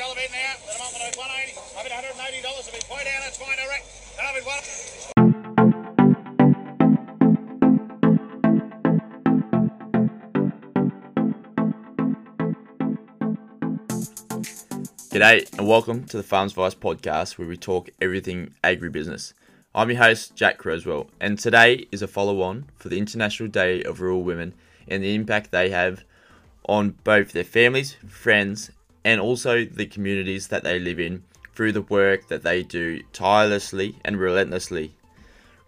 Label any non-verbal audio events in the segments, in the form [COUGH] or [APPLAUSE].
Elevate now. At the moment, I'm 180. I'm 180 dollars. I'll be down. That's fine, direct. And I'll one. G'day and welcome to the Farms Vice podcast where we talk everything agribusiness. I'm your host, Jack Creswell, and today is a follow on for the International Day of Rural Women and the impact they have on both their families, friends, and also the communities that they live in through the work that they do tirelessly and relentlessly.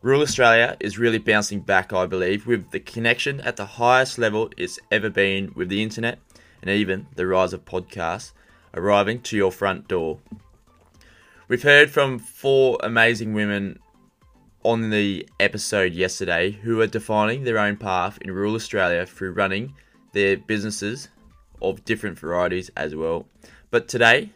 Rural Australia is really bouncing back, I believe, with the connection at the highest level it's ever been with the internet and even the rise of podcasts arriving to your front door. We've heard from four amazing women on the episode yesterday who are defining their own path in rural Australia through running their businesses of different varieties as well. But today,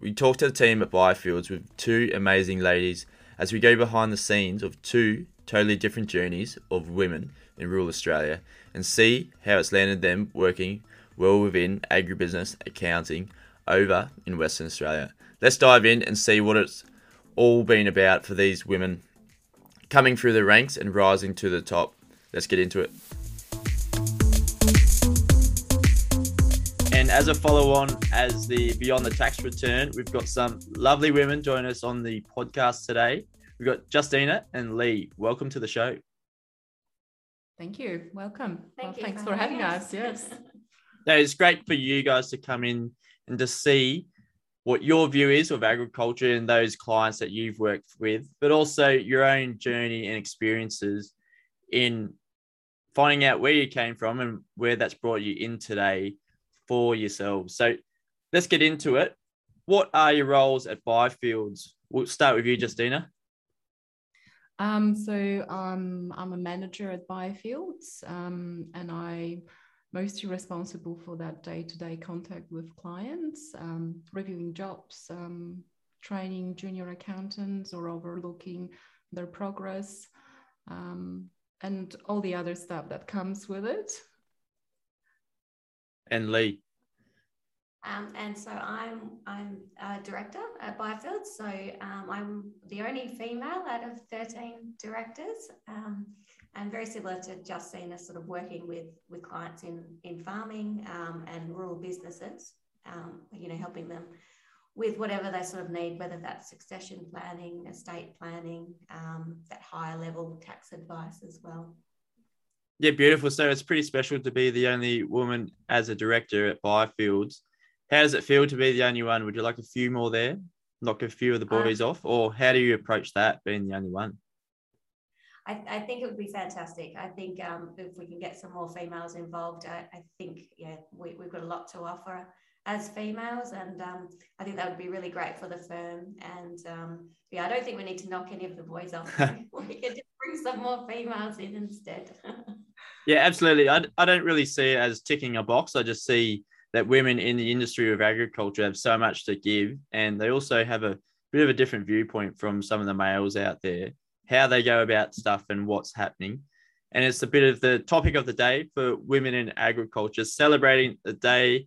we talked to the team at Byfields with two amazing ladies as we go behind the scenes of two totally different journeys of women in rural Australia and see how it's landed them working well within agribusiness accounting over in Western Australia. Let's dive in and see what it's all been about for these women coming through the ranks and rising to the top. Let's get into it. And as a follow on, as the Beyond the Tax Return, we've got some lovely women join us on the podcast today. We've got Justina and Lee. Welcome to the show. Thank you. Welcome. Thank Well, you thanks for for having having us. us. Yes. [LAUGHS] Now, it's great for you guys to come in and to see what your view is of agriculture and those clients that you've worked with, but also your own journey and experiences in finding out where you came from and where that's brought you in today for yourselves. So let's get into it. What are your roles at Byfields? We'll start with you, Justina. Um, so um, I'm a manager at Byfields, um, and I'm mostly responsible for that day-to-day contact with clients, um, reviewing jobs, um, training junior accountants, or overlooking their progress, um, and all the other stuff that comes with it. And Lee. Um, and so I'm I'm a director at Byfield. So um, I'm the only female out of 13 directors, um, and very similar to Justina, sort of working with with clients in in farming um, and rural businesses. Um, you know, helping them with whatever they sort of need, whether that's succession planning, estate planning, um, that higher level tax advice as well. Yeah, beautiful. So it's pretty special to be the only woman as a director at Byfields. How does it feel to be the only one? Would you like a few more there? Knock a few of the boys off? Or how do you approach that being the only one? I, I think it would be fantastic. I think um, if we can get some more females involved, I, I think yeah, we, we've got a lot to offer as females, and um, I think that would be really great for the firm. And um, yeah, I don't think we need to knock any of the boys off. [LAUGHS] [LAUGHS] we could just bring some more females in instead. [LAUGHS] Yeah, absolutely. I, I don't really see it as ticking a box. I just see that women in the industry of agriculture have so much to give, and they also have a bit of a different viewpoint from some of the males out there, how they go about stuff and what's happening. And it's a bit of the topic of the day for women in agriculture, celebrating the day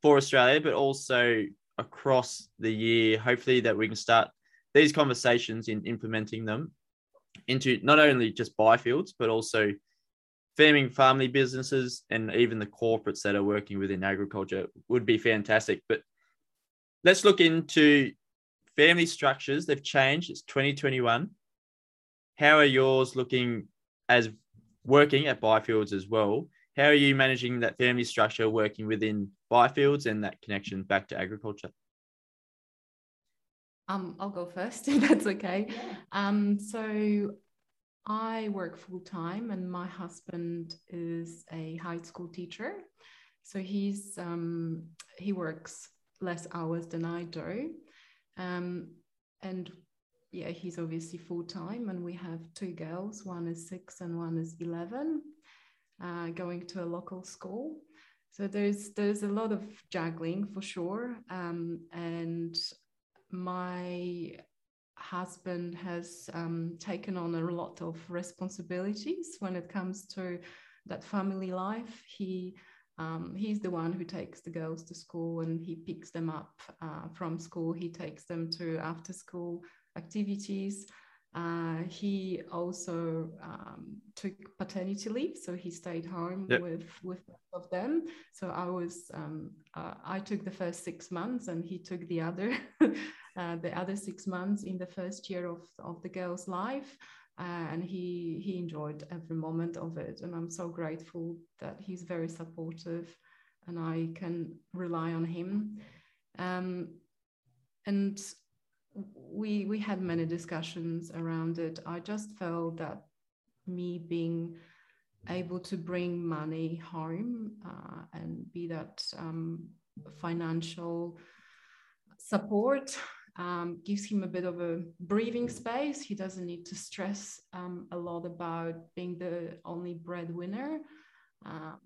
for Australia, but also across the year. Hopefully, that we can start these conversations in implementing them into not only just Byfields, but also farming family businesses and even the corporates that are working within agriculture would be fantastic. But let's look into family structures. They've changed. It's 2021. How are yours looking as working at Byfields as well? How are you managing that family structure working within Byfields and that connection back to agriculture? Um, I'll go first [LAUGHS] if that's okay. Yeah. Um, so I work full time, and my husband is a high school teacher. So he's um, he works less hours than I do, um, and yeah, he's obviously full time. And we have two girls. One is six, and one is eleven, uh, going to a local school. So there's there's a lot of juggling for sure, um, and my husband has um, taken on a lot of responsibilities when it comes to that family life. He um, he's the one who takes the girls to school and he picks them up uh, from school. He takes them to after school activities. Uh, he also um, took paternity leave, so he stayed home yep. with with of them. So I was um, uh, I took the first six months, and he took the other [LAUGHS] uh, the other six months in the first year of of the girl's life. Uh, and he he enjoyed every moment of it, and I'm so grateful that he's very supportive, and I can rely on him. Um, and we we had many discussions around it. I just felt that me being able to bring money home uh, and be that um, financial support um, gives him a bit of a breathing space. He doesn't need to stress um, a lot about being the only breadwinner. Uh,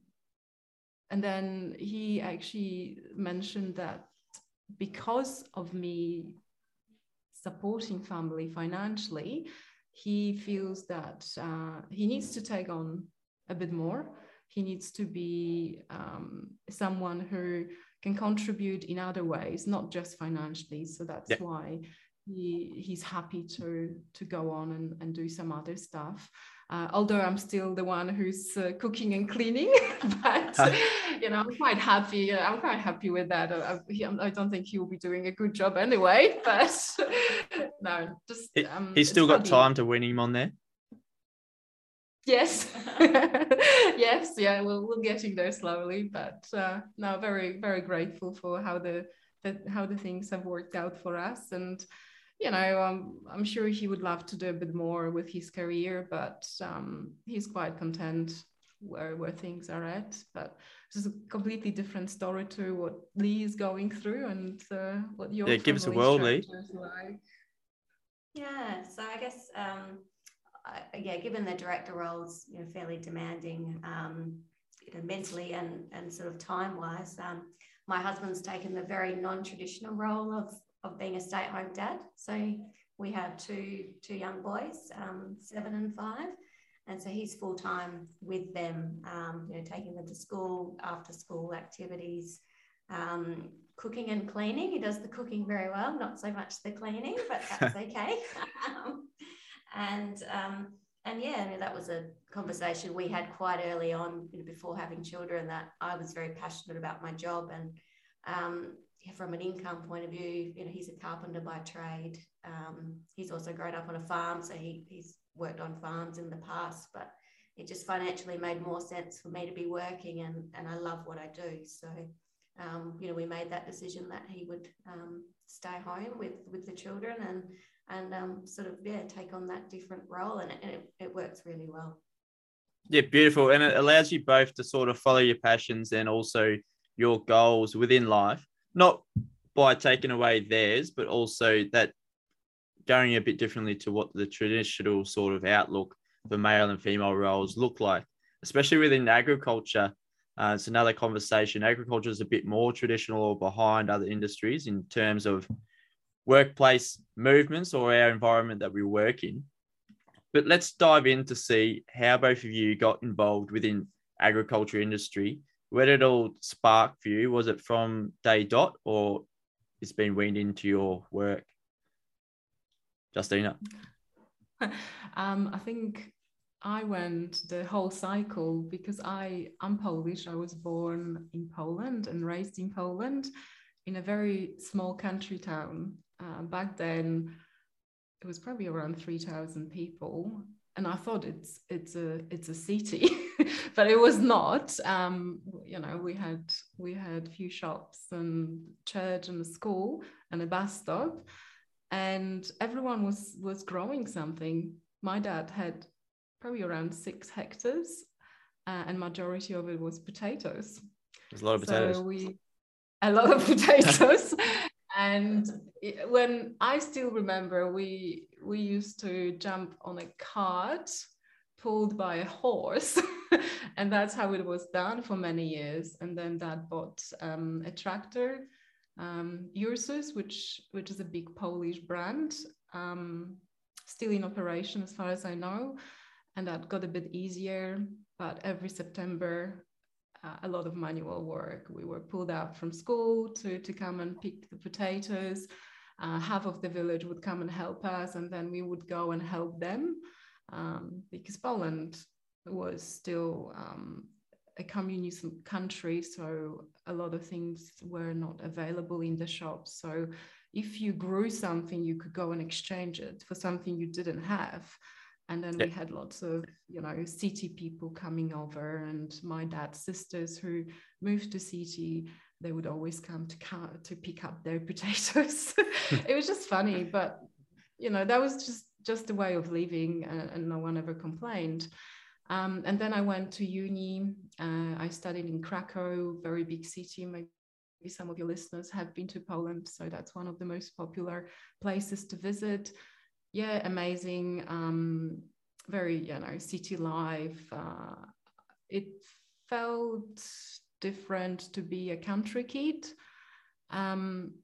and then he actually mentioned that because of me supporting family financially, he feels that uh, he needs to take on a bit more. He needs to be um, someone who can contribute in other ways, not just financially. So that's yeah. why he, he's happy to to go on and, and do some other stuff. Uh, although I'm still the one who's uh, cooking and cleaning, [LAUGHS] but you know I'm quite happy. Uh, I'm quite happy with that. I, I, don't think he will be doing a good job anyway, [LAUGHS] but no, just um, he's still got funny. time to win him on there. Yes, [LAUGHS] yes, yeah. We'll we're getting there slowly, but uh, no, very very grateful for how the, the how the things have worked out for us and you know, um, I'm sure he would love to do a bit more with his career, but um, he's quite content where where things are at. But this is a completely different story to what Lee is going through and uh, what your yeah, give us a world, Lee. Like. Yeah, so I guess um, I, yeah, given the director roles, you know, fairly demanding, um, you know, mentally and and sort of time wise. Um, my husband's taken the very non-traditional role of of being a stay-at-home dad. So we have two two young boys, um, seven and five, and so he's full time with them. Um, you know, taking them to school, after school activities, um, cooking and cleaning. He does the cooking very well, not so much the cleaning, but that's [LAUGHS] okay. [LAUGHS] Um, and um, and yeah, I mean, that was a conversation we had quite early on you know, before having children. That I was very passionate about my job and um, from an income point of view, you know, he's a carpenter by trade. Um, he's also grown up on a farm, so he, he's worked on farms in the past, but it just financially made more sense for me to be working, and, and I love what I do. So, um, you know, we made that decision that he would um, stay home with with the children and and um, sort of yeah take on that different role, and, and it, it works really well. Yeah, beautiful, and it allows you both to sort of follow your passions and also your goals within life not by taking away theirs, but also that going a bit differently to what the traditional sort of outlook for male and female roles look like, especially within agriculture. Uh, it's another conversation. Agriculture is a bit more traditional or behind other industries in terms of workplace movements or our environment that we work in. But let's dive in to see how both of you got involved within agriculture industry. Where did it all spark for you? Was it from day dot or it's been weaned into your work? Justina. [LAUGHS] um, I think I went the whole cycle because I I'm Polish. I was born in Poland and raised in Poland in a very small country town. Uh, back then, it was probably around three thousand people, and I thought it's it's a it's a city, [LAUGHS] but it was not. Um, you know, we had we had a few shops and church and a school and a bus stop, and everyone was was growing something. My dad had probably around six hectares, uh, and majority of it was potatoes. There's a lot of potatoes. So we a lot of [LAUGHS] potatoes. and it, when I still remember, we we used to jump on a cart pulled by a horse, [LAUGHS] and that's how it was done for many years. And then Dad bought um, a tractor, um, Ursus, which which is a big Polish brand, um, still in operation as far as I know, and that got a bit easier. But every September, uh, a lot of manual work. We were pulled out from school to, to come and pick the potatoes. Uh, half of the village would come and help us, and then we would go and help them um, because Poland was still um, a communist country, so a lot of things were not available in the shops. So if you grew something, you could go and exchange it for something you didn't have and then we had lots of you know city people coming over and my dad's sisters who moved to city they would always come to car- to pick up their [LAUGHS] potatoes. [LAUGHS] It was just funny but you know that was just just a way of living and, and no one ever complained. Um, and then i went to uni uh, i studied in krakow very big city. Maybe some of your listeners have been to poland so that's one of the most popular places to visit yeah, amazing. Um, very, you know, city life. Uh, it felt different to be a country kid. Um,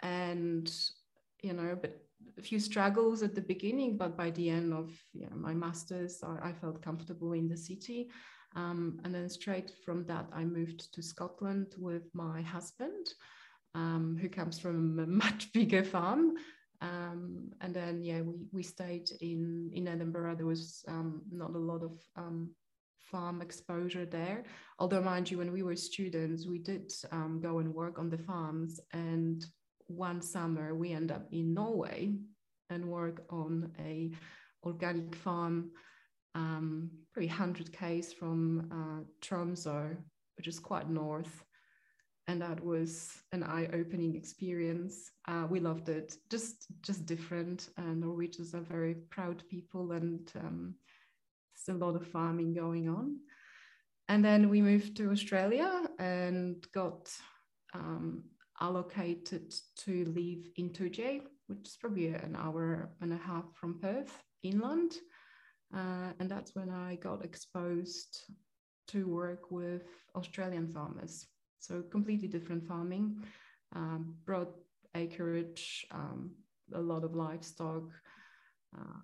and, you know, but a few struggles at the beginning, but by the end of you know, my master's, I, I, felt comfortable in the city. Um, and then straight from that, I moved to Scotland with my husband, um, who comes from a [LAUGHS] much bigger farm. Um, and then yeah, we we stayed in in Edinburgh. There was um, not a lot of um, farm exposure there. Although mind you, when we were students, we did um, go and work on the farms. And one summer we end up in Norway and work on a organic farm, um, probably hundred k's from uh, Tromsø, which is quite north and that was an eye-opening experience. Uh, we loved it. Just just different. Uh, Norwegians are very proud people, and um, there's a lot of farming going on. And then we moved to Australia and got um, allocated to live in Coogee, which is probably an hour and a half from Perth, inland. Uh, and that's when I got exposed to work with Australian farmers so completely different farming, um, broad acreage, um, a lot of livestock, uh,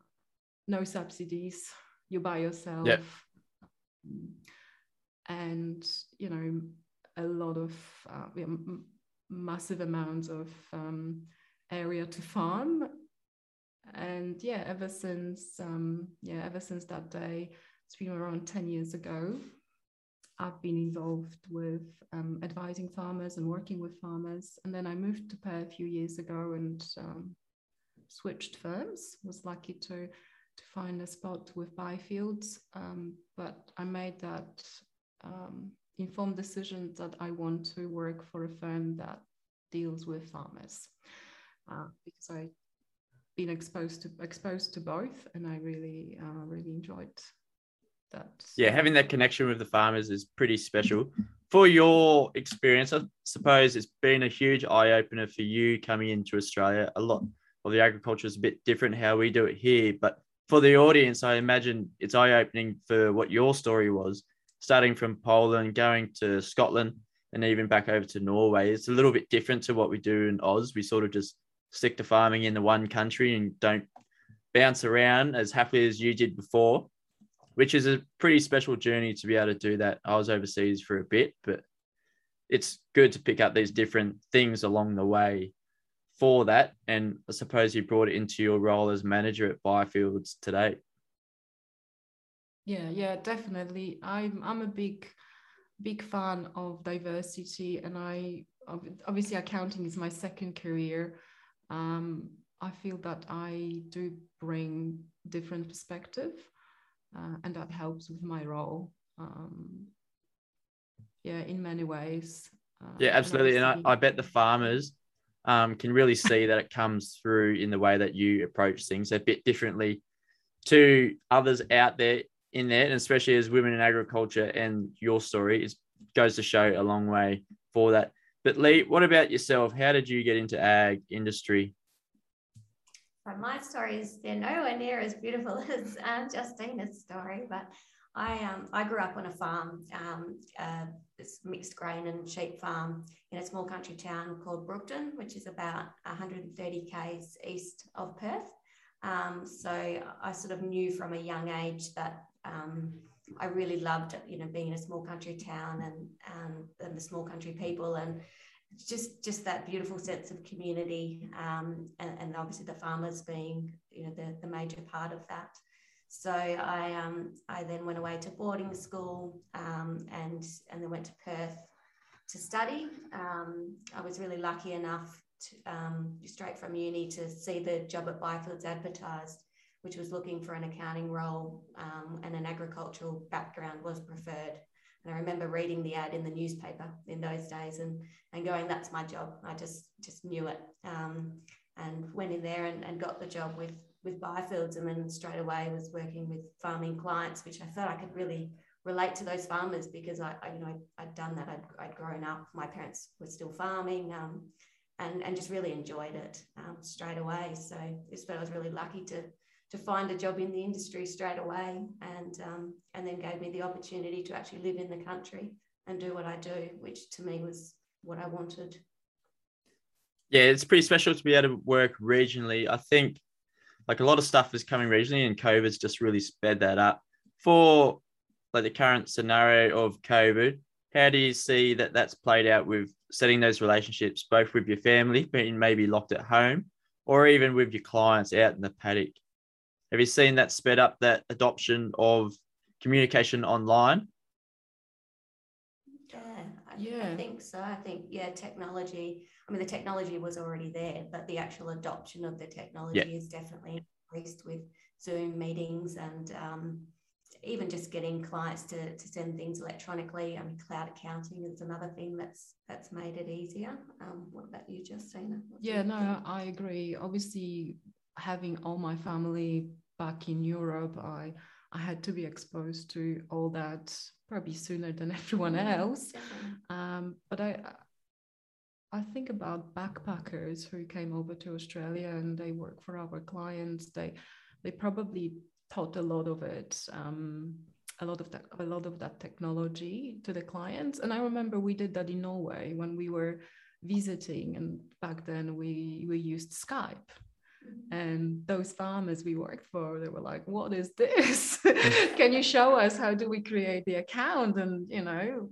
no subsidies. You buy yourself, and you know a lot of uh, m- massive amounts of um, area to farm. And yeah, ever since um, yeah, ever since that day, it's been around ten years ago. I've been involved with um, advising farmers and working with farmers. And then I moved to Perth a few years ago and um, switched firms. Was lucky to to find a spot with Byfields, um, but I made that um, informed decision that I want to work for a firm that deals with farmers uh, because I've been exposed to exposed to both, and I really uh, really enjoyed that. Yeah, having that connection with the farmers is pretty special. [LAUGHS] For your experience, I suppose it's been a huge eye opener for you coming into Australia. A lot of the agriculture is a bit different how we do it here, but for the audience, I imagine it's eye opening for what your story was. starting from Poland, going to Scotland, and even back over to Norway. It's a little bit different to what we do in Oz. We sort of just stick to farming in the one country and don't bounce around as happily as you did before, which is a pretty special journey to be able to do that. I was overseas for a bit, but it's good to pick up these different things along the way for that. And I suppose you brought it into your role as manager at Byfields today. Yeah, yeah, definitely. I'm I'm a big big fan of diversity, and I obviously accounting is my second career. Um, I feel that I do bring different perspective, uh, and that helps with my role. Um, yeah, in many ways. Uh, yeah, absolutely, and, I, I bet the farmers um, can really see that it comes through in the way that you approach things a bit differently to others out there in there, and especially as women in agriculture and your story is goes to show a long way for that. But Lee, what about yourself? How did you get into ag industry? Well, my story is they're nowhere near as beautiful [LAUGHS] as uh, Justina's story, but I um, I grew up on a farm, um, uh, mixed grain and sheep farm in a small country town called Brookton, which is about 130 k's east of Perth. Um, so I sort of knew from a young age that um, I really loved, you know, being in a small country town and, and, and the small country people and just just that beautiful sense of community um, and, and, obviously the farmers being, you know, the, the major part of that. So I um, I then went away to boarding school um, and and then went to Perth to study. Um, I was really lucky enough to, um, straight from uni to see the job at Byfields advertised which was looking for an accounting role um, and an agricultural background was preferred. And I remember reading the ad in the newspaper in those days and, and going, that's my job. I just just knew it. Um, and went in there and, and got the job with with Byfields and then straight away was working with farming clients, which I felt I could really relate to those farmers because I, I you know, I'd, done that. I'd, I'd grown up. My parents were still farming um, and, and just really enjoyed it um, straight away. So just felt I was really lucky to to find a job in the industry straight away and um, and then gave me the opportunity to actually live in the country and do what I do, which to me was what I wanted. Yeah, it's pretty special to be able to work regionally. I think like a lot of stuff is coming regionally and COVID's just really sped that up. For like the current scenario of COVID, how do you see that that's played out with setting those relationships, both with your family being maybe locked at home or even with your clients out in the paddock? Have you seen that sped up that adoption of communication online? Yeah, I, yeah. I think so. I think, yeah, technology, I mean, the technology was already there, but the actual adoption of the technology yeah. is definitely increased with Zoom meetings and um, even just getting clients to, to send things electronically. I mean, cloud accounting is another thing that's that's made it easier. Um, what about you, Justina? Yeah, no, I agree. Obviously, having all my family back in Europe, I I had to be exposed to all that probably sooner than [LAUGHS] everyone else. Um, but I I think about backpackers who came over to Australia and they work for our clients. They they probably taught a lot of it, um, a lot of that, a lot of that technology to the clients. And I remember we did that in Norway when we were visiting, and back then we we used Skype and those farmers we worked for they were like what is this? [LAUGHS] Can you show us how do we create the account and you know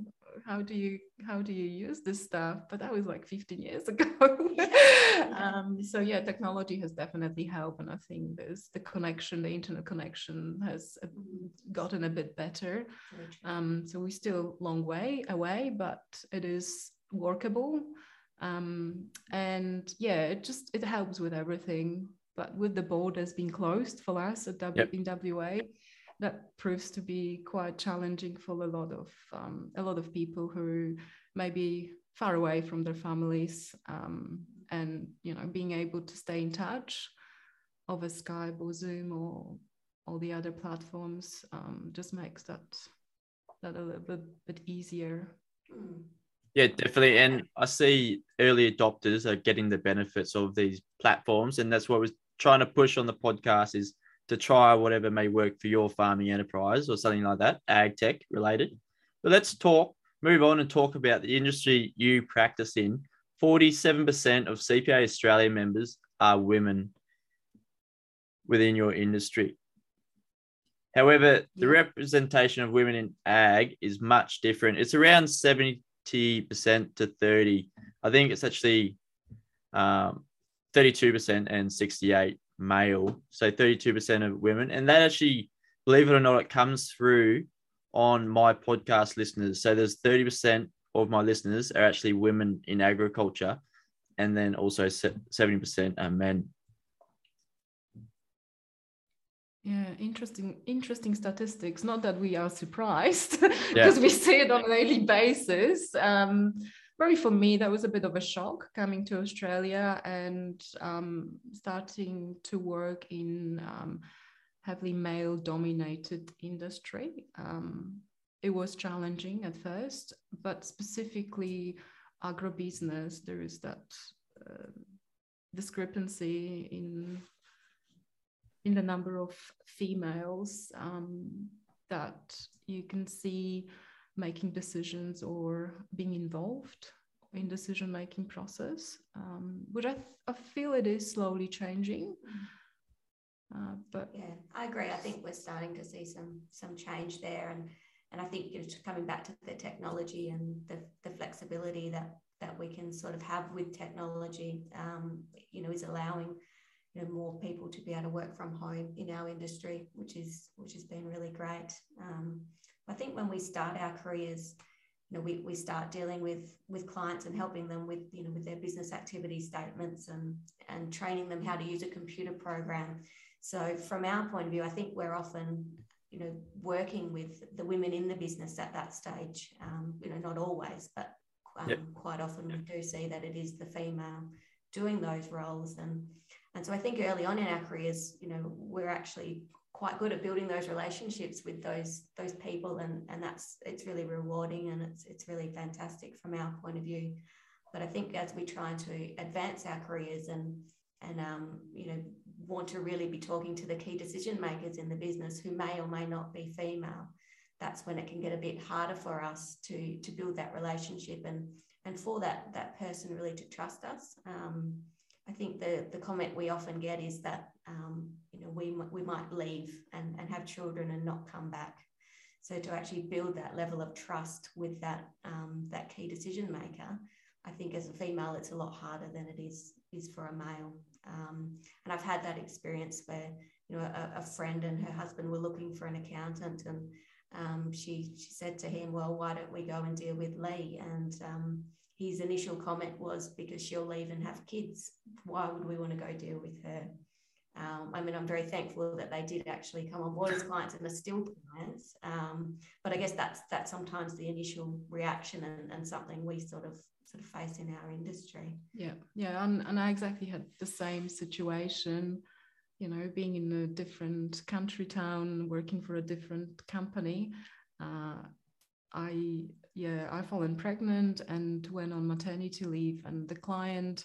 how do you how do you use this stuff? But that was like 15 years [LAUGHS] ago. Um, so yeah technology has definitely helped and i think there's the connection the internet connection has uh, gotten a bit better. Um, so we're still a long way away but it is workable um, and yeah it just it helps with everything but with the borders being closed for us at w- yep. in WA that proves to be quite challenging for a lot of um, a lot of people who may be far away from their families um, and you know being able to stay in touch over Skype or Zoom or all the other platforms um, just makes that that a little bit, bit easier. Mm. Yeah, definitely. And I see early adopters are getting the benefits of these platforms. And that's what we're trying to push on the podcast is to try whatever may work for your farming enterprise or something like that, ag tech related. But let's talk, move on and talk about the industry you practice in. 47% of CPA Australia members are women within your industry. However, the representation of women in ag is much different. It's around 70% to 30. I think it's actually um, 32% and 68 male. So 32% of women. And that actually, believe it or not, it comes through on my podcast listeners. So there's 30% of my listeners are actually women in agriculture. And then also 70% are men. Yeah, interesting, interesting statistics. Not that we are surprised [LAUGHS] because we see it on a daily basis. Um, probably for me, that was a bit of a shock coming to Australia and um, starting to work in um, heavily male-dominated industry. Um, it was challenging at first, but specifically agribusiness, there is that uh, discrepancy in in the number of females um, that you can see making decisions or being involved in decision making process um, which I, I feel it is slowly changing uh, but Yeah, I agree. I think we're starting to see some some change there, and and I think you know, coming back to the technology and the, the flexibility that that we can sort of have with technology, um, you know, is allowing you know more people to be able to work from home in our industry, which is which has been really great. Um, I think when we start our careers, you know, we, we start dealing with with clients and helping them with you know with their business activity statements and and training them how to use a computer program. So from our point of view, I think we're often you know working with the women in the business at that stage. Um, you know, not always, but um, Yep. quite often we do see that it is the female doing those roles and and so I think early on in our careers, you know, we're actually quite good at building those relationships with those those people, and and that's it's really rewarding and it's it's really fantastic from our point of view. But I think as we try to advance our careers and and um, you know want to really be talking to the key decision makers in the business who may or may not be female, that's when it can get a bit harder for us to to build that relationship and and for that that person really to trust us. Um, I think the the comment we often get is that um, you know we we might leave and, and have children and not come back. So to actually build that level of trust with that um, that key decision maker, I think as a female it's a lot harder than it is is for a male. Um, and I've had that experience where you know a, a friend and her husband were looking for an accountant and um, she she said to him, well, why don't we go and deal with Lee? And um, his initial comment was because she'll leave and have kids. Why would we want to go deal with her? Um, I mean, I'm very thankful that they did actually come on board as clients and are still clients. Um, but I guess that's that's sometimes the initial reaction and, and something we sort of sort of face in our industry. yeah yeah and, and i exactly had the same situation you know being in a different country town working for a different company uh, i yeah I've fallen pregnant and went on maternity leave and the client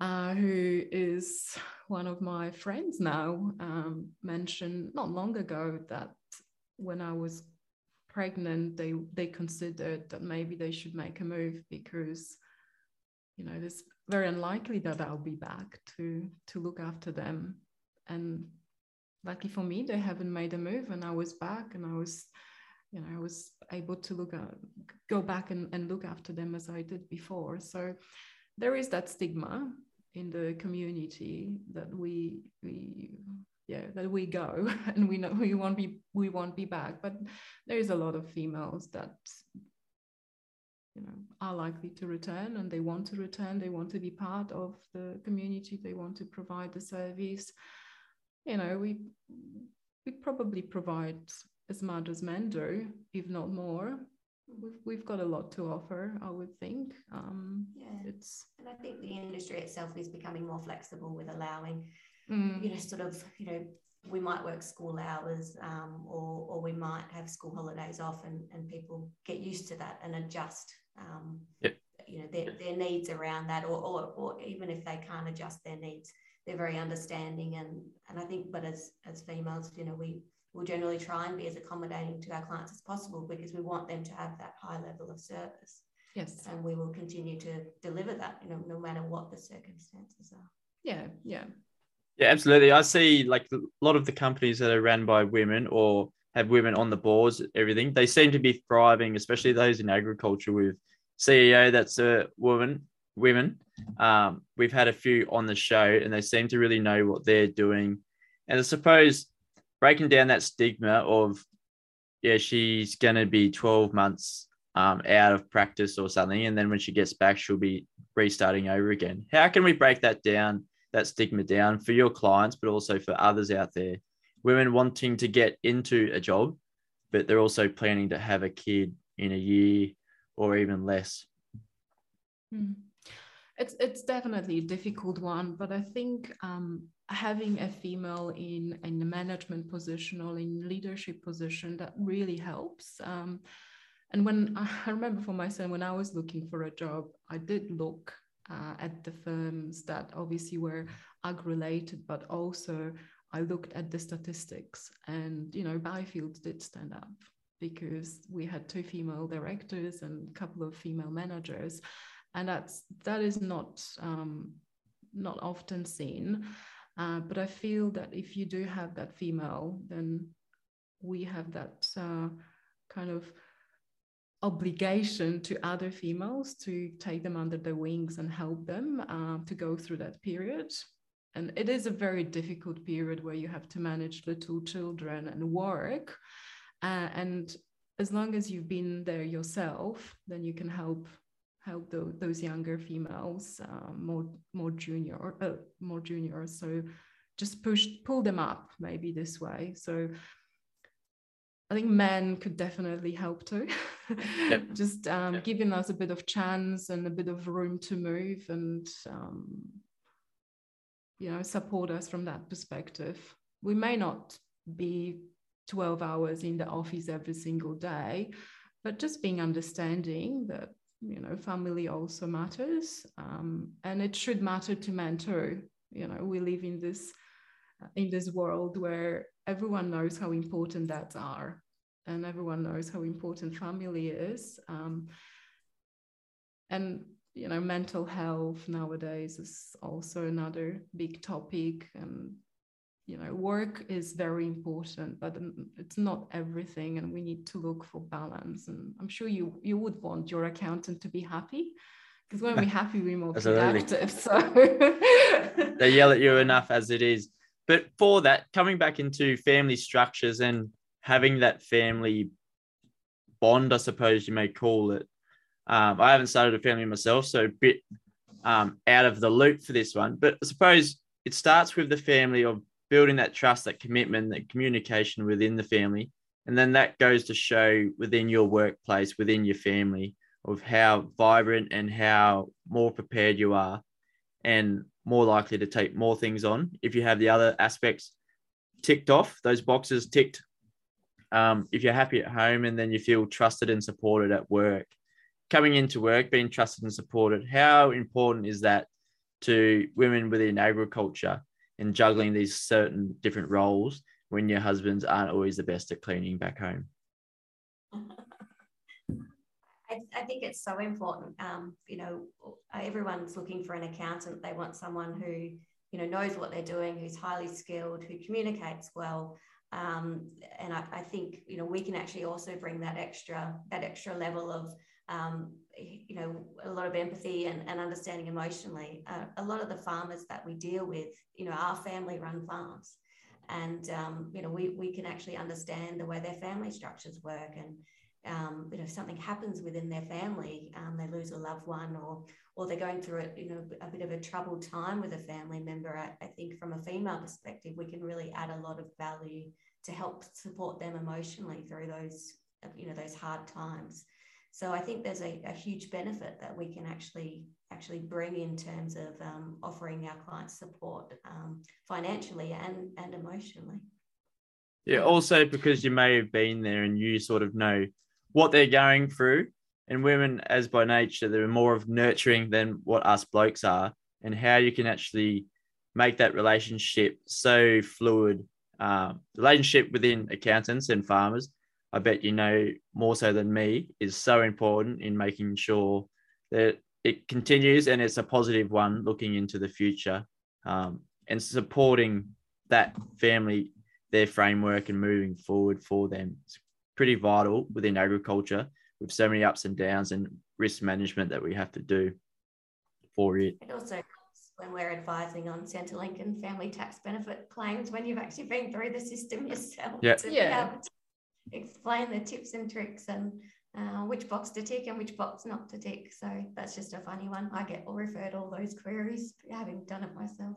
uh, who is one of my friends now um, mentioned not long ago that when i was pregnant they they considered that maybe they should make a move because you know it's very unlikely that i'll be back to to look after them. And lucky for me they haven't made a move and i was back and i was you know i was able to look at go back and, and look after them as i did before. So there is that stigma in the community that we we yeah that we go [LAUGHS] and we know we won't be we won't be back. But there is a lot of females that you know are likely to return and they want to return. They want to be part of the community. They want to provide the service. You know we we probably provide as much as men do if not more we've, we've got a lot to offer i would think um Yeah. it's And I think the industry itself is becoming more flexible with allowing mm, you know, sort of, you know, we might work school hours um, or, or we might have school holidays off and, and people get used to that and adjust, um, Yep. you know, their, their needs around that or, or, or even if they can't adjust their needs, they're very understanding. And, and I think, but as, as females, you know, we, we'll generally try and be as accommodating to our clients as possible because we want them to have that high level of service. Yes. And we will continue to deliver that, you know, no matter what the circumstances are. Yeah, yeah. Yeah, absolutely. I see like a lot of the companies that are run by women or have women on the boards, everything, they seem to be thriving, especially those in agriculture with CEO that's a woman, women. Um, we've had a few on the show and they seem to really know what they're doing. And I suppose breaking down that stigma of, yeah, she's going to be 12 months um, out of practice or something. And then when she gets back, she'll be restarting over again. How can we break that down, that stigma down for your clients, but also for others out there? Women wanting to get into a job, but they're also planning to have a kid in a year or even less. Hmm. It's it's definitely a difficult one, but I think um, having a female in in a management position or in leadership position that really helps. Um, and when [LAUGHS] I remember for myself, when I was looking for a job, I did look uh, at the firms that obviously were ag related, but also I looked at the statistics, and you know, Byfields did stand up because we had two female directors and a couple of female managers, and that's that is not um, not often seen. Uh, but I feel that if you do have that female, then we have that uh, kind of obligation to other females to take them under their wings and help them uh, to go through that period. And it is a very difficult period where you have to manage little children and work. Uh, and as long as you've been there yourself, then you can help help the, those younger females, uh, more more junior, uh, more junior. So just push pull them up maybe this way. So I think men could definitely help too. Yep. [LAUGHS] Just um, yep. giving us a bit of chance and a bit of room to move and, um, you know, support us from that perspective. We may not be 12 hours in the office every single day, but just being understanding that, you know, family also matters. Um, and it should matter to men too. You know, we live in this in this world where everyone knows how important dads are and everyone knows how important family is um, and you know mental health nowadays is also another big topic and you know work is very important but it's not everything and we need to look for balance and i'm sure you you would want your accountant to be happy because when we're [LAUGHS] happy we're more productive so [LAUGHS] they yell at you [LAUGHS] enough as it is but for that, coming back into family structures and having that family bond, I suppose you may call it. Um, I haven't started a family myself, so a bit um, out of the loop for this one. But I suppose it starts with the family of building that trust, that commitment, that communication within the family. And then that goes to show within your workplace, within your family, of how vibrant and how more prepared you are. And more likely to take more things on. If you have the other aspects ticked off, those boxes ticked, um, if you're happy at home and then you feel trusted and supported at work, coming into work, being trusted and supported, how important is that to women within agriculture and juggling these certain different roles when your husbands aren't always the best at cleaning back home? [LAUGHS] I, I think it's so important. Um, you know, everyone's looking for an accountant. They want someone who, you know, knows what they're doing, who's highly skilled, who communicates well. Um, and I, I, think you know we can actually also bring that extra that extra level of um, you know a lot of empathy and, and understanding emotionally. Uh, a lot of the farmers that we deal with, you know, are family run farms, and um, you know we we can actually understand the way their family structures work and um, you know, if something happens within their family, um, they lose a loved one, or or they're going through a you know a bit of a troubled time with a family member. I, I think from a female perspective, we can really add a lot of value to help support them emotionally through those you know those hard times. So I think there's a, a huge benefit that we can actually actually bring in terms of um, offering our clients support um, financially and and emotionally. Yeah, also because you may have been there and you sort of know what they're going through. And women, as by nature, they're more of nurturing than what us blokes are, and how you can actually make that relationship so fluid um, relationship within accountants and farmers. I bet you know more so than me is so important in making sure that it continues and it's a positive one looking into the future um, and supporting that family, their framework and moving forward for them. It's pretty vital within agriculture with so many ups and downs and risk management that we have to do for it. It also when we're advising on Centrelink and family tax benefit claims when you've actually been through the system yourself yeah. to yeah. Be able to explain the tips and tricks and uh, which box to tick and which box not to tick. So that's just a funny one. I get all referred all those queries having done it myself,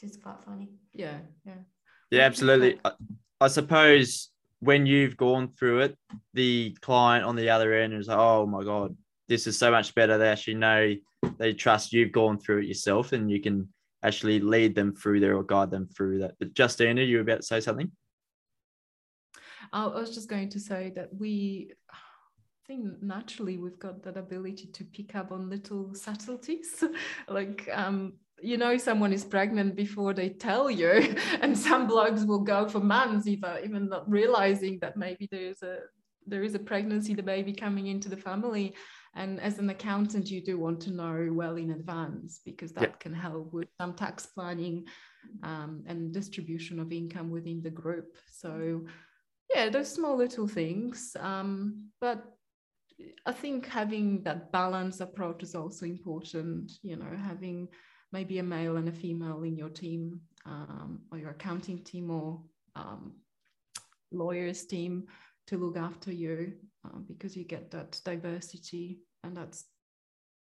which is quite funny. Yeah, yeah. Yeah, absolutely. I, I suppose when you've gone through it, the client on the other end is like, oh my God, this is so much better. They actually know they trust you've gone through it yourself and you can actually lead them through there or guide them through that. But Justina, you were about to say something? I was just going to say that we I think naturally we've got that ability to pick up on little subtleties. [LAUGHS] like um, you know someone is pregnant before they tell you, [LAUGHS] and some blogs will go for months even even not realizing that maybe there's a there is a pregnancy, the baby coming into the family. And as an accountant, you do want to know well in advance because that can help with some tax planning um, and distribution of income within the group. So yeah, those small little things. Um, but I think having that balanced approach is also important. You know, having maybe a male and a female in your team um, or your accounting team or um, lawyers team to look after you uh, because you get that diversity and that's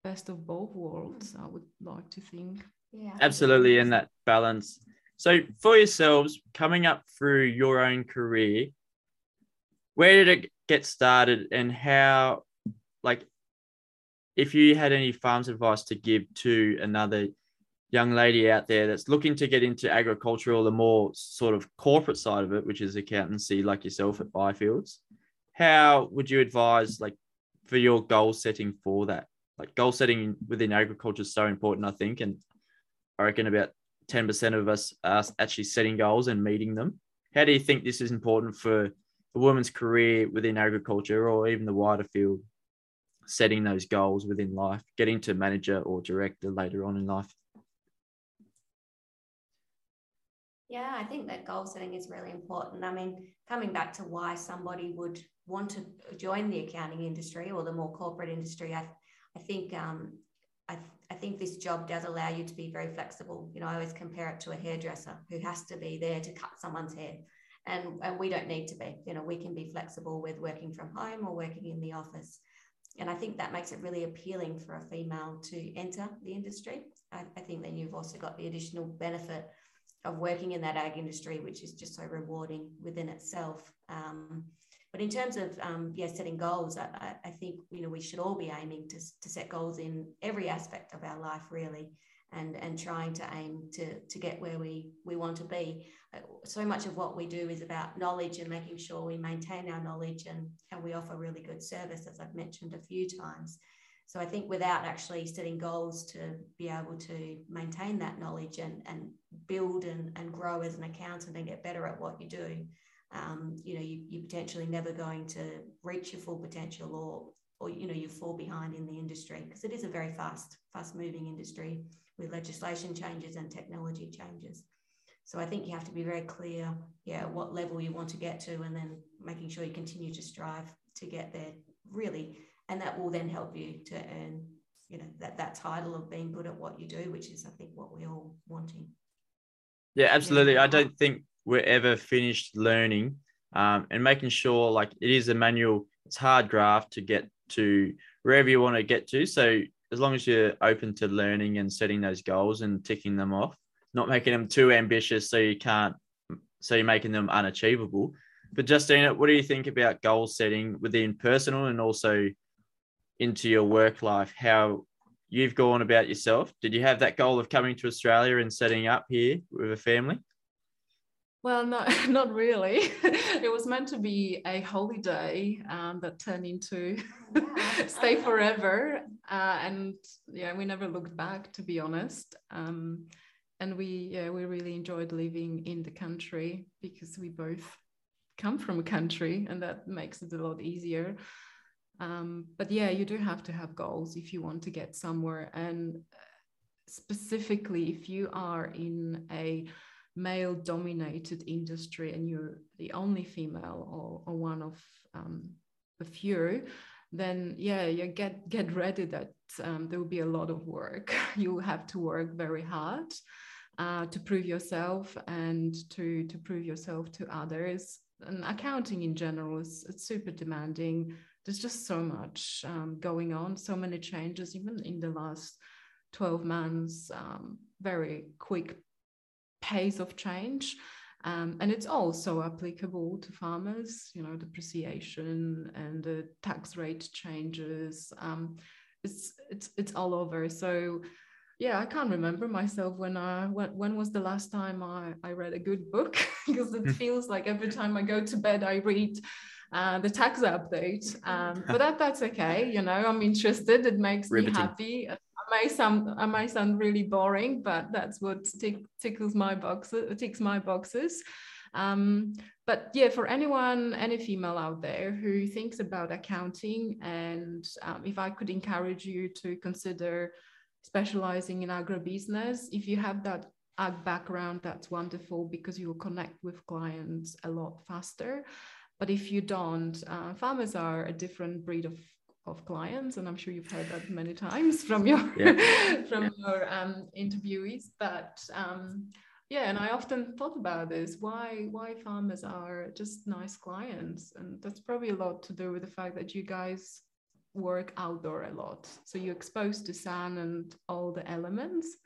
best of both worlds. I would like to think. Yeah, Absolutely, and that balance. So, for yourselves, coming up through your own career, where did it get started and how like if you had any farms advice to give to another young lady out there that's looking to get into agriculture or the more sort of corporate side of it which is accountancy like yourself at Byfields how would you advise like for your goal setting for that? Like goal setting within agriculture is so important i think and i reckon about 10% of us are actually setting goals and meeting them how do you think this is important for a woman's career within agriculture or even the wider field, setting those goals within life, getting to manager or director later on in life? Yeah, I think that goal setting is really important. I mean, coming back to why somebody would want to join the accounting industry or the more corporate industry, I, I think um, I, I think this job does allow you to be very flexible. You know, I always compare it to a hairdresser who has to be there to cut someone's hair. And, and we don't need to be. You know we can be flexible with working from home or working in the office. And i think that makes it really appealing for a female to enter the industry. I, I think then you've also got the additional benefit of working in that ag industry which is just so rewarding within itself. Um, but in terms of um, yeah setting goals I, I think you know we should all be aiming to, to set goals in every aspect of our life really and and trying to aim to to get where we we want to be. Uh, so much of what we do is about knowledge and making sure we maintain our knowledge and how we offer really good service as i've mentioned a few times. So i think without actually setting goals to be able to maintain that knowledge and and build and, and grow as an accountant and get better at what you do um, you know you, you're potentially never going to reach your full potential or or you know you fall behind in the industry because it is a very fast fast moving industry with legislation changes and technology changes. So I think you have to be very clear, yeah, what level you want to get to, and then making sure you continue to strive to get there, really, and that will then help you to earn, you know, that that title of being good at what you do, which is, I think, what we're all wanting. Yeah, absolutely. Yeah. I don't think we're ever finished learning, um, and making sure like it is a manual. It's hard graft to get to wherever you want to get to. So as long as you're open to learning and setting those goals and ticking them off, not making them too ambitious so you can't, so you're making them unachievable. But Justina, what do you think about goal setting within personal and also into your work life? How you've gone about yourself? Did you have that goal of coming to Australia and setting up here with a family? Well, not [LAUGHS] not really. [LAUGHS] it was meant to be a holiday um, that turned into [LAUGHS] stay forever, uh, and yeah, we never looked back. To be honest, um, and we yeah we really enjoyed living in the country because we both come from a country and that makes it a lot easier um, but yeah you do have to have goals if you want to get somewhere and specifically if you are in a male dominated industry and you're the only female or, or one of um, a few then yeah you get get ready that um, there will be a lot of work. [LAUGHS] You have to work very hard uh, to prove yourself and to to prove yourself to others. And accounting in general is it's super demanding. There's just so much um, going on so many changes even in the last 12 months um, very quick pace of change. Um, and it's also applicable to farmers you know depreciation and the tax rate changes. Um, it's it's it's all over. So yeah i can't remember myself when i when, when was the last time i i read a good book [LAUGHS] because it hmm. feels like every time i go to bed i read uh, the tax update. Um, but that that's okay you know i'm interested. It makes Riveting. me happy may sound I may sound really boring, but that's what tick, tickles my boxes, ticks my boxes. Um, but yeah, for anyone, any female out there who thinks about accounting, and um, if I could encourage you to consider specializing in agribusiness, if you have that ag background, that's wonderful because you will connect with clients a lot faster. But if you don't, uh, farmers are a different breed of of clients and i'm sure you've heard that many times from your [LAUGHS] yeah. [LAUGHS] from your um, interviewees but um, yeah and i often thought about this why why farmers are just nice clients and that's probably a lot to do with the fact that you guys work outdoor a lot so you're exposed to sun and all the elements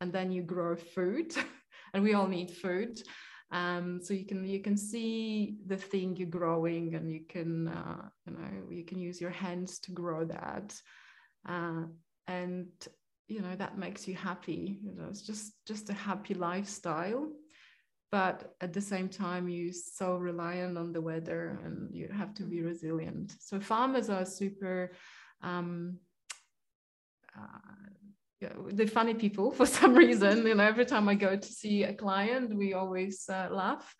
and then you grow food [LAUGHS] and we all need food um, so you can you can see the thing you're growing and you can uh, you know you can use your hands to grow that. Uh, and you know that makes you happy. You know it's just just a happy lifestyle. But at the same time you're so reliant on the weather and you have to be resilient. So farmers are super um, uh, the funny people [LAUGHS] for some reason. You know, every time I go to see a client, we always uh, laugh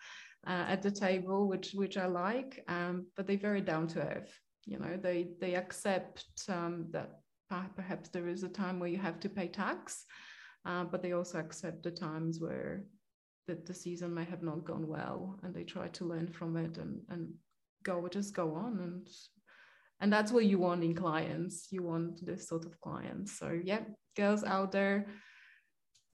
uh, at the table, which which I like. Um, but they're very down to earth. You know, they they accept um, that perhaps there is a time where you have to pay tax, uh, but they also accept the times where the, the season may have not gone well, and they try to learn from it and and go just go on and and that's what you want in clients. You want this sort of clients. So yeah girls out there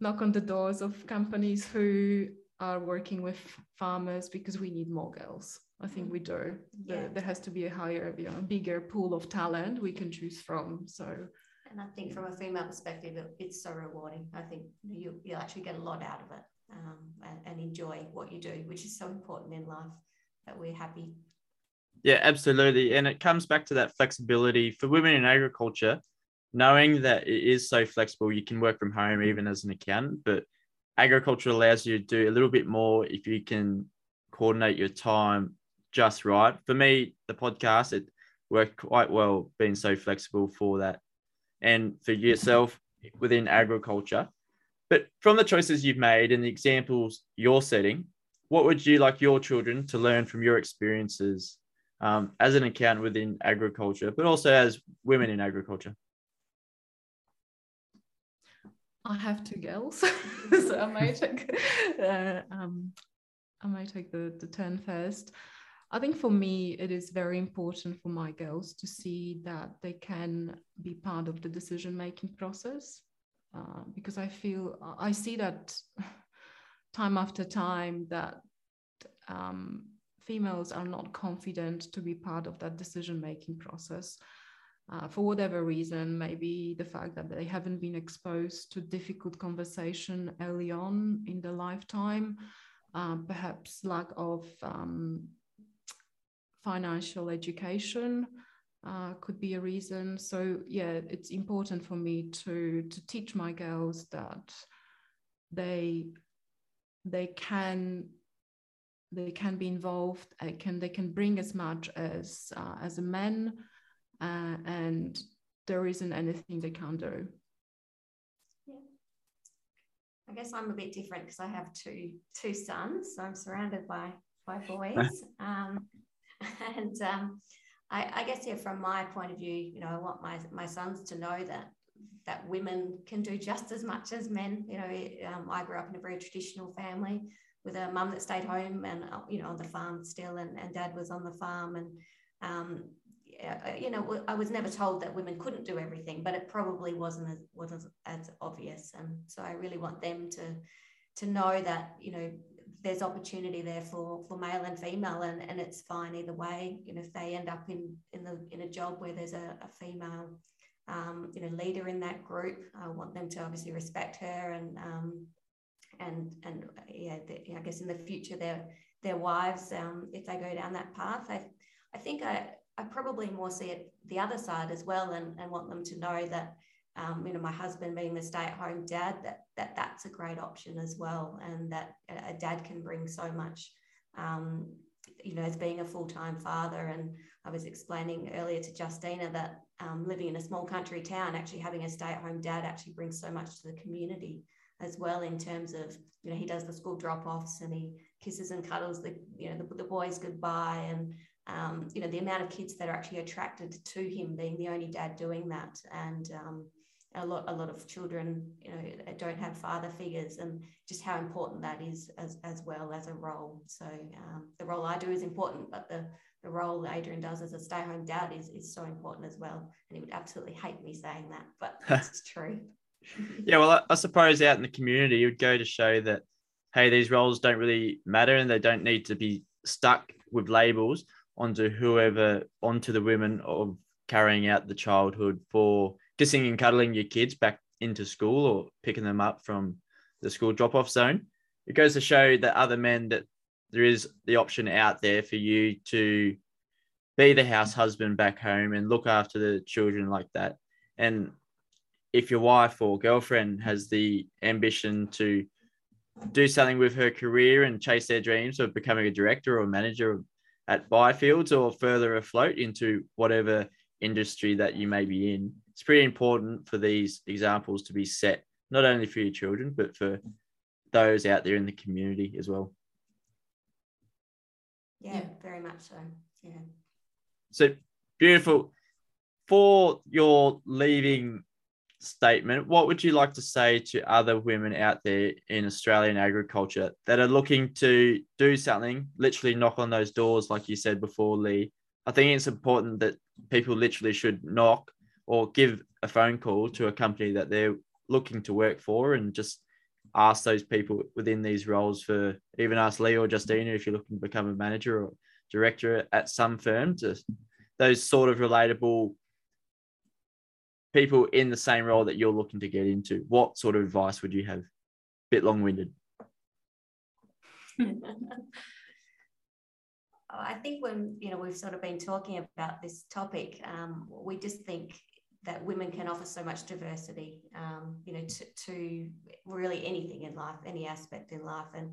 knock on the doors of companies who are working with farmers because we need more girls. I think we do. Yeah. there, there has to be a higher you know bigger pool of talent we can choose from. So and i think from a female perspective it's so rewarding. I think you, you actually get a lot out of it um, and, and enjoy what you do which is so important in life that we're happy yeah, absolutely. And it comes back to that flexibility for women in agriculture, knowing that it is so flexible. You can work from home even as an accountant, but agriculture allows you to do a little bit more if you can coordinate your time just right. For me, the podcast, it worked quite well being so flexible for that. And for yourself within agriculture. But from the choices you've made and the examples you're setting, what would you like your children to learn from your experiences um, as an accountant within agriculture, but also as women in agriculture? I have two girls, [LAUGHS] so I might take uh, um, I might take the, the turn first. I think for me, it is very important for my girls to see that they can be part of the decision making process uh, because I feel I see that [LAUGHS] time after time that um, females are not confident to be part of that decision making process. Uh, for whatever reason, maybe the fact that they haven't been exposed to difficult conversation early on in their lifetime, uh, perhaps lack of um, financial education uh, could be a reason. So yeah, it's important for me to to teach my girls that they they can they can be involved uh, can they can bring as much as uh, as a man uh, and there isn't anything they can't do yeah. I guess I'm a bit different because I have two two sons. So I'm surrounded by by boys, [LAUGHS] um, [LAUGHS] and um, I, I, guess yeah, from my point of view, you know, I want my my sons to know that that women can do just as much as men. You know, um, I grew up in a very traditional family with a mum that stayed home and uh, you know on the farm still, and, and dad was on the farm, and um, uh, you know, I was never told that women couldn't do everything, but it probably wasn't as wasn't as obvious, and so I really want them to to know that you know there's opportunity there for for male and female, and and it's fine either way. You know, if they end up in in the in a job where there's a, a female, um, you know, leader in that group, I want them to obviously respect her and um, and and yeah, the, I guess in the future their their wives, um, if they go down that path, I I think I I probably more see it the other side as well, and, and want them to know that um, you know my husband being the stay-at-home dad that that that's a great option as well, and that a dad can bring so much. Um, you know, as being a full-time father, and I was explaining earlier to Justina that um, living in a small country town, actually having a stay-at-home dad actually brings so much to the community as well in terms of you know he does the school drop-offs and he kisses and cuddles the you know the, the boys goodbye and um, you know, the amount of kids that are actually attracted to him being the only dad doing that. And um, a lot, a lot of children, you know, don't have father figures and just how important that is as, as well as a role. So um, the role I do is important, but the, the role Adrian does as a stay home dad is, is so important as well. And he would absolutely hate me saying that, but [LAUGHS] it's true. Yeah, well, I, I suppose out in the community, it would go to show that, hey, these roles don't really matter and they don't need to be stuck with labels onto whoever onto the women of carrying out the childhood for kissing and cuddling your kids back into school or picking them up from the school drop off zone. It goes to show that other men that there is the option out there for you to be the house husband back home and look after the children like that. And if your wife or girlfriend has the ambition to do something with her career and chase their dreams of becoming a director or manager at Byfields or further afloat into whatever industry that you may be in. It's pretty important for these examples to be set, not only for your children, but for those out there in the community as well. Yeah, very much so. Yeah. So beautiful. For your leaving statement, what would you like to say to other women out there in Australian agriculture that are looking to do something, literally knock on those doors, like you said before, Lee? I think it's important that people literally should knock or give a phone call to a company that they're looking to work for and just ask those people within these roles for even ask Lee or Justina if you're looking to become a manager or director at some firm to those sort of relatable people in the same role that you're looking to get into, what sort of advice would you have? Bit long winded. [LAUGHS] I think when you know we've sort of been talking about this topic, um, we just think that women can offer so much diversity, um, you know, to, to, really anything in life, any aspect in life, and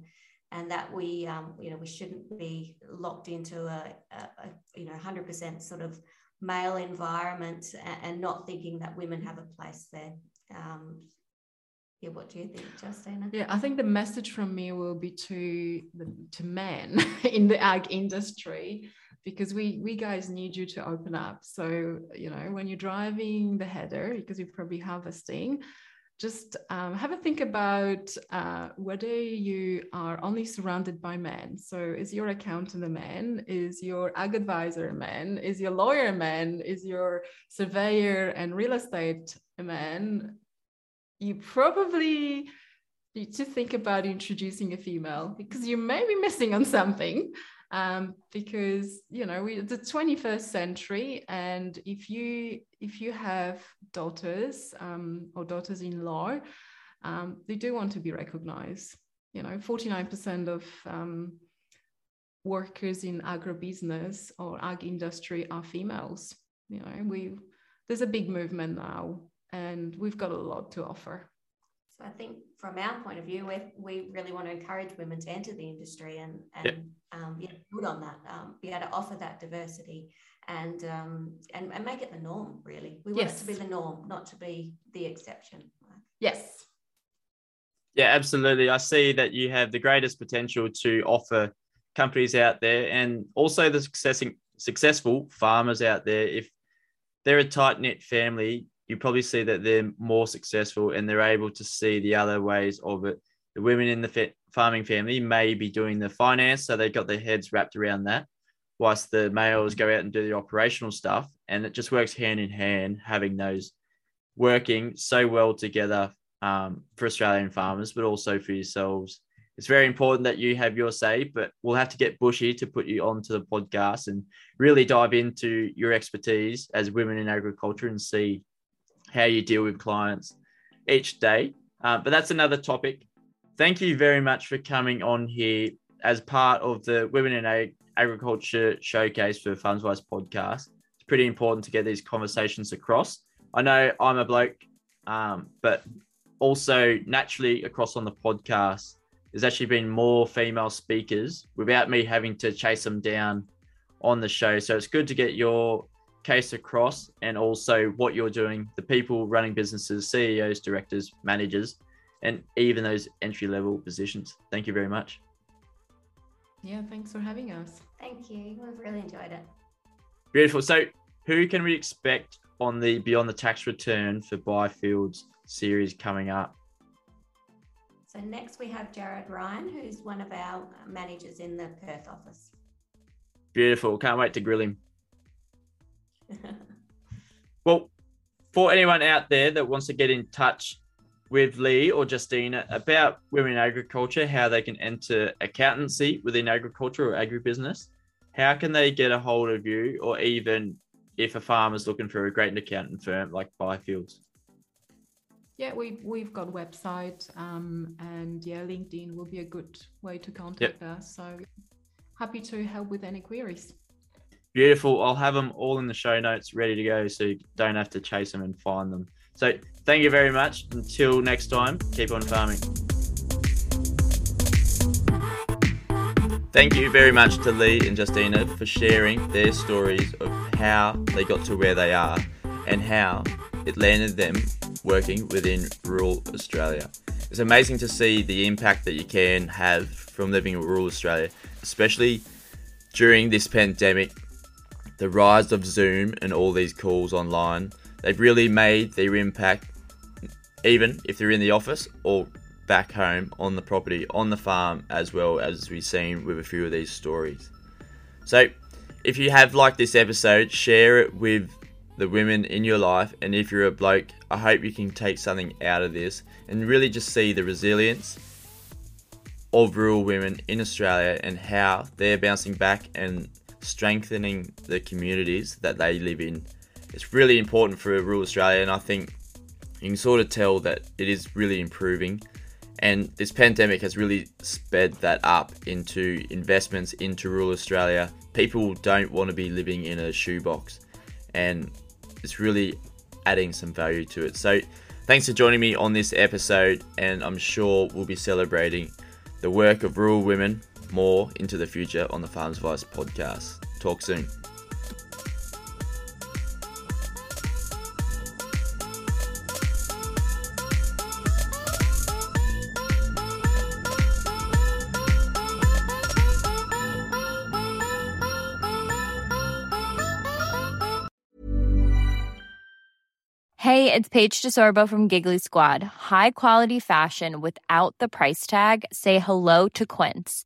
and that we, um, you know, we shouldn't be locked into a, a, a you know, hundred percent sort of male environment and, not thinking that women have a place there. Um, yeah, what do you think, Justina? Yeah, I think the message from me will be to to men [LAUGHS] in the ag industry because we we guys need you to open up. So you know when you're driving the header because you're probably harvesting, just um, have a think about uh, whether you are only surrounded by men. So, is your accountant a man? Is your ag advisor a man? Is your lawyer a man? Is your surveyor and real estate a man? You probably need to think about introducing a female because you may be missing on something um, because you know we the 21st century and if you if you have daughters um, or daughters-in-law um, they do want to be recognized. You know 49% of um, workers in agribusiness or ag industry are females. You know we there's a big movement now and we've got a lot to offer I think from our point of view, we we really want to encourage women to enter the industry and and yep. um, yeah, build on that, um, be able to offer that diversity and um, and and make it the norm. Really, we want yes. it to be the norm, not to be the exception. Yes. Yeah, absolutely. I see that you have the greatest potential to offer companies out there and also the successing, successful farmers out there. If they're a tight knit family, you probably see that they're more successful and they're able to see the other ways of it. The women in the farming family may be doing the finance, so they've got their heads wrapped around that, whilst the males go out and do the operational stuff. And it just works hand in hand, having those working so well together um, for Australian farmers, but also for yourselves. It's very important that you have your say, but we'll have to get Bushy to put you onto the podcast and really dive into your expertise as women in agriculture and see how you deal with clients each day. Uh, but that's another topic. Thank you very much for coming on here as part of the Women in Ag- Agriculture showcase for Farmswise podcast. It's pretty important to get these conversations across. I know I'm a bloke, um, but also naturally across on the podcast, there's actually been more female speakers without me having to chase them down on the show. So it's good to get your case across and also what you're doing, the people running businesses, CEOs, directors, managers, and even those entry level positions. Thank you very much. Yeah, thanks for having us. Thank you. We've really enjoyed it. Beautiful. So, who can we expect on the Beyond the Tax Return for Byfields series coming up. So next we have Jared Ryan, who's one of our managers in the Perth office. Beautiful. Can't wait to grill him. [LAUGHS] well, for anyone out there that wants to get in touch with Lee or Justina about women in agriculture, how they can enter accountancy within agriculture or agribusiness, how can they get a hold of you or even if a farmer's looking for a great accountant firm like Byfields? Yeah, we we've got a website, um, and yeah, LinkedIn will be a good way to contact yep. us. So happy to help with any queries. Beautiful. I'll have them all in the show notes ready to go, so you don't have to chase them and find them. So thank you very much. Until next time, keep on farming. Thank you very much to Lee and Justina for sharing their stories of how they got to where they are and how it landed them working within rural Australia. It's amazing to see the impact that you can have from living in rural Australia, especially during this pandemic. The rise of Zoom and all these calls online, they've really made their impact, even if they're in the office or back home on the property, on the farm, as well as we've seen with a few of these stories. So, if you have liked this episode, share it with the women in your life. And if you're a bloke, I hope you can take something out of this and really just see the resilience of rural women in Australia and how they're bouncing back and strengthening the communities that they live in. It's really important for rural Australia, and I think you can sort of tell that it is really improving. And this pandemic has really sped that up into investments into rural Australia. People don't want to be living in a shoebox. And it's really adding some value to it. So, thanks for joining me on this episode, and I'm sure we'll be celebrating the work of rural women more into the future on the Farmswise podcast. Talk soon. Hey, it's Paige DeSorbo from Giggly Squad. High quality fashion without the price tag. Say hello to Quince.